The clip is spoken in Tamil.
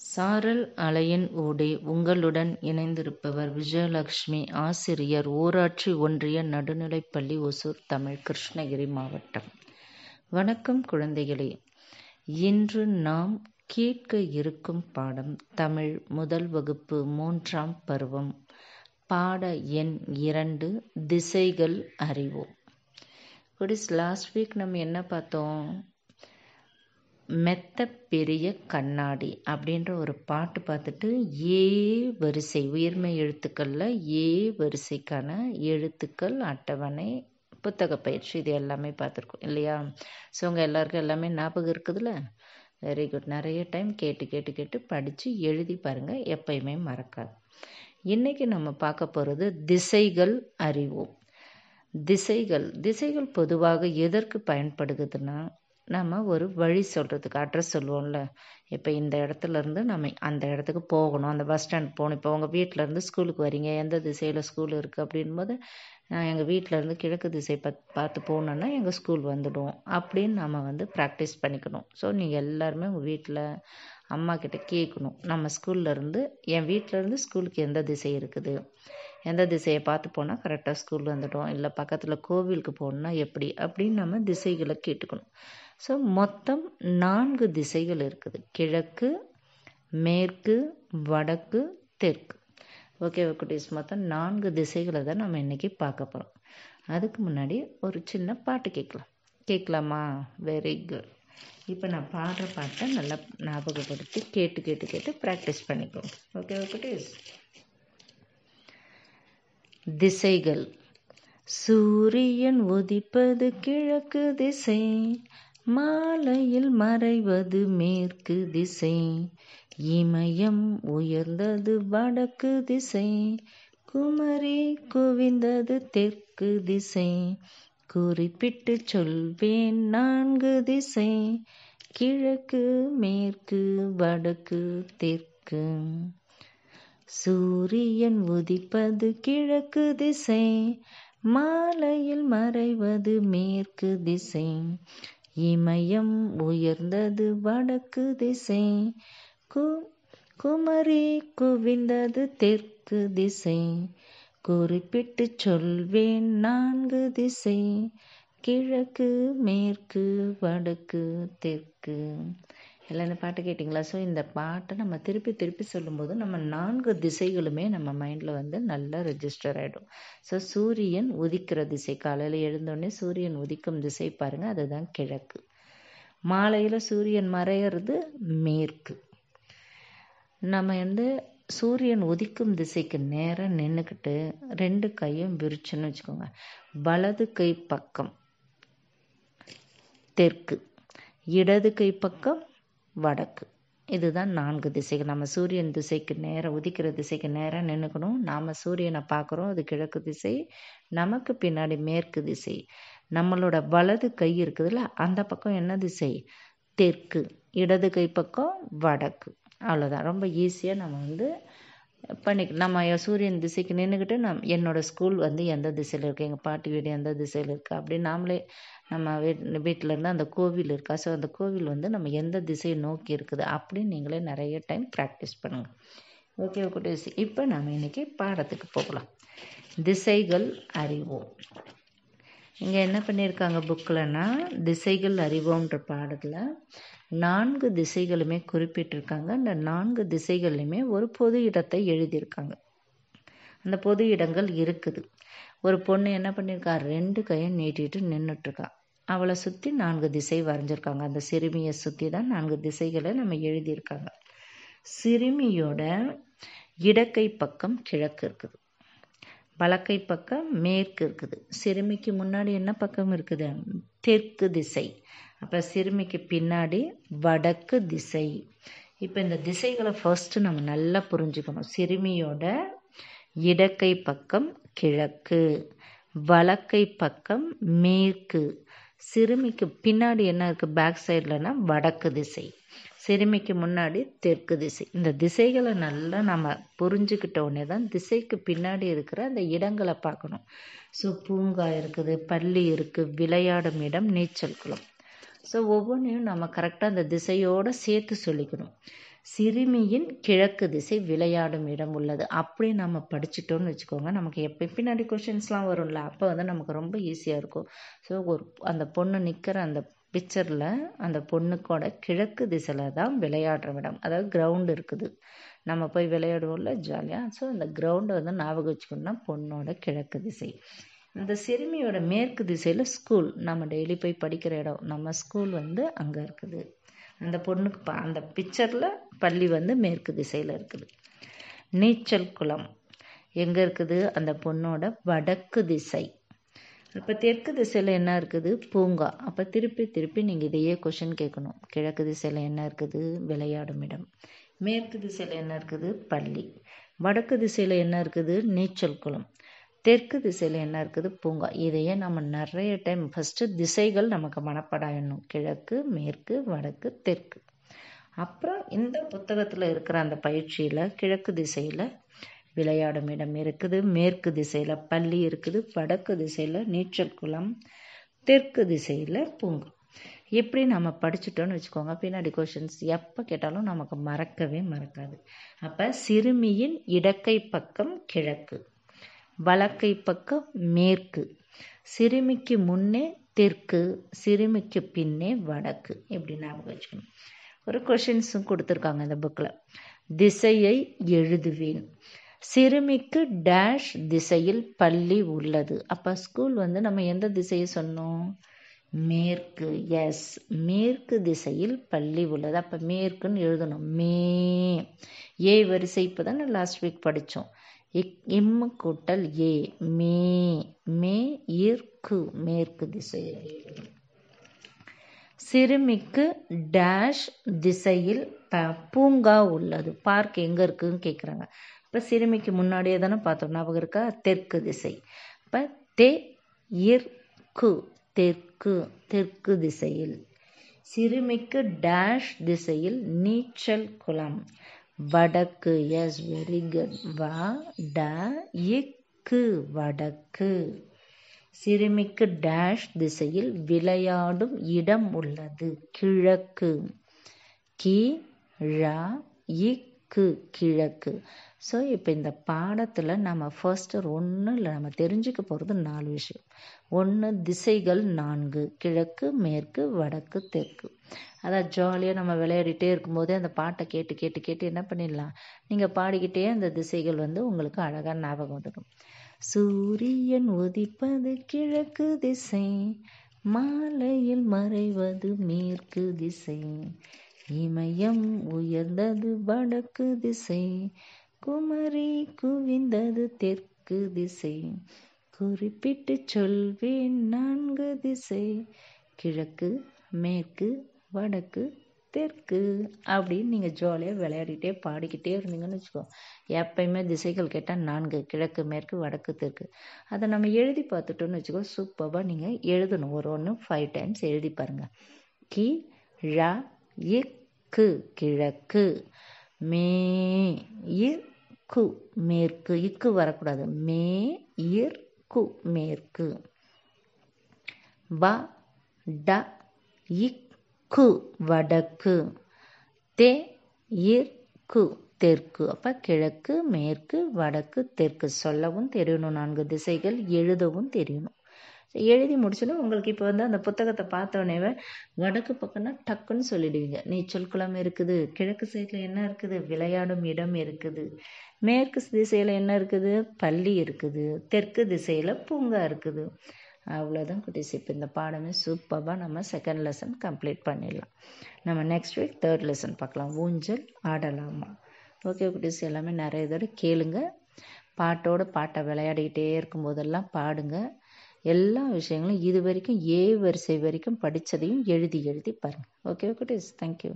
சாரல் அலையின் ஊடே உங்களுடன் இணைந்திருப்பவர் விஜயலட்சுமி ஆசிரியர் ஊராட்சி ஒன்றிய நடுநிலைப்பள்ளி ஒசூர் தமிழ் கிருஷ்ணகிரி மாவட்டம். வணக்கம் குழந்தைகளே. இன்று நாம் கேட்க இருக்கும் பாடம் தமிழ் முதல் வகுப்பு மூன்றாம் பருவம். பாட எண் இரண்டு திசைகள் அறிவோம். குடிஸ் லாஸ்ட் வீக் நம்ம என்ன பார்த்தோம்? மெத்த பெரிய கண்ணாடி அப்படின்ற ஒரு பாட்டு பார்த்துட்டு ஏ வரிசை உயிர்மை எழுத்துக்களில் ஏ வரிசைக்கான எழுத்துக்கள் அட்டவணை புத்தக பயிற்சி இது எல்லாமே பார்த்துருக்கோம் இல்லையா? ஸோ உங்கள் எல்லாருக்கும் எல்லாமே ஞாபகம் இருக்குதுல்ல? வெரி குட் நிறைய டைம் கேட்டு கேட்டு கேட்டு படித்து எழுதி பாருங்கள் எப்பயுமே மறக்காது. இன்றைக்கி நம்ம பார்க்க போகிறது திசைகள் அறிவோம். திசைகள் திசைகள் பொதுவாக எதற்கு பயன்படுகுதுன்னா நம்ம ஒரு வழி சொல்கிறதுக்கு அட்ரஸ் சொல்லுவோம்ல. இப்போ இந்த இடத்துல இருந்து நம்ம அந்த இடத்துக்கு போகணும். அந்த பஸ் ஸ்டாண்ட் போகணும். இப்போ உங்கள் வீட்டிலேருந்து ஸ்கூலுக்கு வரீங்க. எந்த திசையில் ஸ்கூல் இருக்குது அப்படின்போது நான் எங்கள் வீட்டிலேருந்து கிழக்கு திசை பத் பார்த்து போகணுன்னா எங்கள் ஸ்கூல் வந்துடும். அப்படின்னு நம்ம வந்து ப்ராக்டிஸ் பண்ணிக்கணும். ஸோ நீங்கள் எல்லாருமே உங்கள் வீட்டில் அம்மா கிட்ட கேட்கணும். நம்ம ஸ்கூல்லேருந்து என் வீட்டிலேருந்து ஸ்கூலுக்கு எந்த திசை இருக்குது? எந்த திசையை பார்த்து போனால் கரெக்டாக ஸ்கூல் வந்துடும்? இல்லை பக்கத்தில் கோவிலுக்கு போகணுன்னா எப்படி? அப்படின்னு நம்ம திசைகளை கேட்டுக்கணும். ஸோ மொத்தம் நான்கு திசைகள் இருக்குது. கிழக்கு மேற்கு வடக்கு தெற்கு. ஓகே குட்டீஸ் மொத்தம் நான்கு திசைகளை தான் நம்ம இன்றைக்கி பார்க்க போகிறோம் அதுக்கு முன்னாடி ஒரு சின்ன பாட்டு கேட்கலாம். கேட்கலாமா? வெரி குட் இப்போ நான் பாடுற பாட்டை நல்லா ஞாபகப்படுத்தி கேட்டு கேட்டு கேட்டு ப்ராக்டிஸ் பண்ணிக்கோங்க. ஓகே குட்டீஸ்? திசைகள். சூரியன் உதிப்பது கிழக்கு திசை. மாலையில் மறைவது மேற்கு திசை. இமயம் உயர்ந்தது வடக்கு திசை. குமரி குவிந்தது தெற்கு திசை. குறிப்பிட்டு சொல்வேன் நான்கு திசை. கிழக்கு மேற்கு வடக்கு தெற்கு. சூரியன் உதிப்பது கிழக்கு திசை. மாலையில் மறைவது மேற்கு திசை. இமயம் உயர்ந்தது வடக்கு திசை. கு குமரி குவிந்தது தெற்கு திசை. குறிப்பிட்டு சொல்வேன் நான்கு திசை. கிழக்கு மேற்கு வடக்கு தெற்கு. எல்லாம் இந்த பாட்டு கேட்டிங்களா? ஸோ இந்த பாட்டை நம்ம திருப்பி திருப்பி சொல்லும்போது நம்ம நான்கு திசைகளுமே நம்ம மைண்டில் வந்து நல்லா ரெஜிஸ்டர் ஆகிடும் ஸோ சூரியன் உதிக்கிற திசை காலையில் எழுந்தோடனே சூரியன் உதிக்கும் திசை பாருங்கள் அதுதான் கிழக்கு. மாலையில் சூரியன் மறையிறது மேற்கு. நம்ம வந்து சூரியன் உதிக்கும் திசைக்கு நேராக நின்றுக்கிட்டு ரெண்டு கையும் விரிச்சுன்னு வச்சுக்கோங்க. வலது கை பக்கம் தெற்கு. இடது கை பக்கம் வடக்கு. இதுதான் நான்கு திசைகள். நம்ம சூரியன் திசைக்கு நேராக உதிக்கிற திசைக்கு நேராக நின்றுக்கணும் நாம் சூரியனை பார்க்குறோம். அது கிழக்கு திசை. நமக்கு பின்னாடி மேற்கு திசை. நம்மளோட வலது கை இருக்குதுல்ல அந்த பக்கம் என்ன திசை? தெற்கு. இடது கை பக்கம் வடக்கு. அவ்வளோதான் ரொம்ப ஈஸியாக நம்ம வந்து பண்ணி நம்ம சூரியன் திசைக்கு நின்றுக்கிட்டு நம் என்னோடய ஸ்கூல் வந்து எந்த திசையில் இருக்குது எங்கள் பாட்டி வீடு எந்த திசையில் இருக்குது அப்படின்னு நாமளே நம்ம வீட் வீட்டிலேருந்து அந்த கோவில் இருக்கா? ஸோ அந்த கோவில் வந்து நம்ம எந்த திசையை நோக்கி இருக்குது? அப்படின்னு நீங்களே நிறைய டைம் ப்ராக்டிஸ் பண்ணுங்கள் ஓகே ஓகே இப்போ நம்ம இன்றைக்கி பாடத்துக்கு போகலாம். திசைகள் அறிவோம். இங்கே என்ன பண்ணியிருக்காங்க புக்கில்னா திசைகள் அறிவோன்ற பாடத்தில் நான்கு திசைகளுமே குறிப்பிட்டிருக்காங்க. அந்த நான்கு திசைகள்லையுமே ஒரு பொது இடத்தை எழுதியிருக்காங்க. அந்த பொது இடங்கள் இருக்குது. ஒரு பொண்ணு என்ன பண்ணியிருக்கா ரெண்டு கையை நீட்டிட்டு நின்றுட்டுருக்கா அவளை சுற்றி நான்கு திசை வரைஞ்சிருக்காங்க. அந்த சிறுமியை சுற்றி தான் நான்கு திசைகளை நம்ம எழுதியிருக்காங்க. சிறுமியோட இடக்கை பக்கம் கிழக்கு இருக்குது. வலக்கை பக்கம் மேற்கு இருக்குது. சிறுமிக்கு முன்னாடி என்ன பக்கம் இருக்குது? தெற்கு திசை. அப்போ சிறுமிக்கு பின்னாடி வடக்கு திசை. இப்போ இந்த திசைகளை ஃபர்ஸ்ட்டு நம்ம நல்லா புரிஞ்சுக்கணும். சிறுமியோட இடக்கை பக்கம் கிழக்கு வலக்கை பக்கம் மேற்கு. சிறுமிக்கு பின்னாடி என்ன இருக்குது பேக் சைட்லனா வடக்கு திசை. சிறுமிக்கு முன்னாடி தெற்கு திசை. இந்த திசைகளை நல்லா நம்ம புரிஞ்சுக்கிட்ட உடனே தான் திசைக்கு பின்னாடி இருக்கிற அந்த இடங்களை பார்க்கணும். ஸோ பூங்கா இருக்குது பள்ளி இருக்குது விளையாடும் இடம் நீச்சல் குளம். ஸோ ஒவ்வொன்றையும் நம்ம கரெக்டாக அந்த திசையோடு சேர்த்து சொல்லிக்கணும். சிறுமியின் கிழக்கு திசை விளையாடும் இடம் உள்ளது. அப்படி நம்ம படிச்சிட்டோம்னு வச்சுக்கோங்க. நமக்கு எப்போ பின்னாடி கொஷின்ஸ்லாம் வரும்ல. அப்போ வந்து நமக்கு ரொம்ப ஈஸியாக இருக்கும். ஸோ ஒரு அந்த பொண்ணு நிற்கிற அந்த பிக்சரில் அந்த பொண்ணுக்கோட கிழக்கு திசையில் தான் விளையாடுற இடம். அதாவது கிரவுண்டு இருக்குது. நம்ம போய் விளையாடுவோம்ல ஜாலியாக ஸோ அந்த கிரவுண்டை வந்து ஞாபகம் வச்சுக்கணும்னா பொண்ணோட கிழக்கு திசை. இந்த சிறுமியோட மேற்கு திசையில் ஸ்கூல் நம்ம டெய்லி போய் படிக்கிற இடம். நம்ம ஸ்கூல் வந்து அங்கே இருக்குது. அந்த பொண்ணுக்கு ப அந்த பிக்சரில் பள்ளி வந்து மேற்கு திசையில் இருக்குது. நீச்சல் குளம். எங்கே இருக்குது? அந்த பொண்ணோட வடக்கு திசை. இப்போ தெற்கு திசையில் என்ன இருக்குது? பூங்கா. அப்போ திருப்பி திருப்பி நீங்கள் இதையே கொஷின் கேட்கணும். கிழக்கு திசையில் என்ன இருக்குது? விளையாடும் இடம். மேற்கு திசையில் என்ன இருக்குது? பள்ளி. வடக்கு திசையில் என்ன இருக்குது? நீச்சல் குளம். தெற்கு திசையில் என்ன இருக்குது? பூங்கா. இதையே நம்ம நிறைய டைம் ஃபஸ்ட்டு திசைகள் நமக்கு மனப்படாயணும் கிழக்கு மேற்கு வடக்கு தெற்கு. அப்புறம் இந்த புத்தகத்தில் இருக்கிற அந்த பயிற்சியில் கிழக்கு திசையில் விளையாடும் இடம் இருக்குது. மேற்கு திசையில் பள்ளி இருக்குது. வடக்கு திசையில் நீச்சல் குளம். தெற்கு திசையில் பூங்கா. இப்படி நம்ம படிச்சுட்டோன்னு வச்சுக்கோங்க. பின்னாடி கொஷின்ஸ் எப்போ கேட்டாலும் நமக்கு மறக்கவே மறக்காது. அப்போ சிறுமியின் இடக்கை பக்கம் கிழக்கு வலக்கை பக்கம் மேற்கு. சிறுமிக்கு முன்னே தெற்கு சிறுமிக்கு பின்னே வடக்கு. இப்படி ஞாபகம் வச்சுக்கணும். ஒரு கொஷின்ஸும் கொடுத்துருக்காங்க இந்த புக்கில் திசையை எழுதுவேன். சிறுமிக்கு டேஷ் திசையில் பள்ளி உள்ளது. அப்போ ஸ்கூல் வந்து நம்ம எந்த திசையை சொன்னோம்? மேற்கு எஸ் மேற்கு திசையில் பள்ளி உள்ளது. அப்போ மேற்குன்னு எழுதணும். மே. ஏ வரிசை இப்போ தான் லாஸ்ட் வீக் படித்தோம் இக் இம்மு கூட்டல் ஏ. மே. மே இற்கு மேற்கு திசையில் சிறுமிக்கு டேஷ் திசையில் ப பூங்கா உள்ளது. பார்க் எங்கே இருக்குன்னு கேட்குறாங்க இப்போ சிறுமிக்கு முன்னாடியே தானே பார்த்தோம். ஞாபகம் இருக்கா? தெற்கு திசை. இப்போ தே இற்கு தெற்கு தெற்கு திசையில். சிறுமிக்கு டேஷ் திசையில் நீச்சல் குளம். வடக்கு எஸ் வெரி குட். வ ட இக்கு வடக்கு. சிறுமிக்கு டேஷ் திசையில் விளையாடும் இடம் உள்ளது. கிழக்கு. கி ழ கு கிழக்கு. ஸோ இப்போ இந்த பாடத்தில் நம்ம ஃபர்ஸ்ட்டு ஒன்று இல்லை நம்ம தெரிஞ்சுக்க போகிறது நாலு விஷயம். ஒன்று திசைகள் நான்கு. கிழக்கு மேற்கு வடக்கு தெற்கு. அதான் ஜாலியாக நம்ம விளையாடிட்டே இருக்கும்போதே அந்த பாட்டை கேட்டு கேட்டு கேட்டு என்ன பண்ணிடலாம்? நீங்கள் பாடிக்கிட்டே அந்த திசைகள் வந்து உங்களுக்கு அழகாக ஞாபகம் வந்துடும். சூரியன் உதிப்பது கிழக்கு திசை மாலையில் மறைவது மேற்கு திசை. இமயம் உயர்ந்தது வடக்கு திசை குமரி குவிந்தது தெற்கு திசை. குறிப்பிட்டு சொல்வேன் நான்கு திசை கிழக்கு மேற்கு வடக்கு தெற்கு அப்படின்னு நீங்கள் ஜாலியாக விளையாடிட்டே பாடிக்கிட்டே இருந்தீங்கன்னு வச்சுக்கோ. எப்பயுமே திசைகள் கேட்டால் நான்கு கிழக்கு மேற்கு வடக்கு தெற்கு. அதை நம்ம எழுதி பார்த்துட்டோன்னு வச்சுக்கோ சூப்பராக நீங்கள் எழுதணும். ஒரு ஒன்று ஃபைவ் டைம்ஸ் எழுதி பாருங்கள் கி ழ இக்கு கிழக்கு. மே இக்கு மேற்கு. இக்கு வரக்கூடாது. மே இற்கு மேற்கு. வ ட இக்கு வடக்கு. தே இற்கு தெற்கு. அப்போ கிழக்கு மேற்கு வடக்கு தெற்கு. சொல்லவும் தெரியணும். நான்கு திசைகள் எழுதவும் தெரியணும். எழுதி முடிச்சோன்னா உங்களுக்கு இப்போ வந்து அந்த புத்தகத்தை பார்த்தோன்னே வடக்கு பக்கம்னா டக்குன்னு சொல்லிடுவீங்க. நீச்சல் குளம் இருக்குது கிழக்கு சைடில் என்ன இருக்குது? விளையாடும் இடம் இருக்குது. மேற்கு திசையில் என்ன இருக்குது? பள்ளி இருக்குது. தெற்கு திசையில் பூங்கா இருக்குது. அவ்வளோதான் குட்டீஸ். இப்போ இந்த பாடமே சூப்பராக நம்ம செகண்ட் லெசன் கம்ப்ளீட் பண்ணிடலாம். நம்ம நெக்ஸ்ட் வீக் தேர்ட் லெசன் பார்க்கலாம். ஊஞ்சல் ஆடலாமா? ஓகே குட்டீஸ் எல்லாமே நிறைய தடவை கேளுங்க. பாட்டோட பாட்டை விளையாடிக்கிட்டே இருக்கும்போதெல்லாம் பாடுங்கள் எல்லா விஷயங்களும் இது வரைக்கும் ஏ வரிசை வரைக்கும் படித்ததையும் எழுதி எழுதி பாருங்கள் ஓகே குட்டீஸ் தேங்க்யூ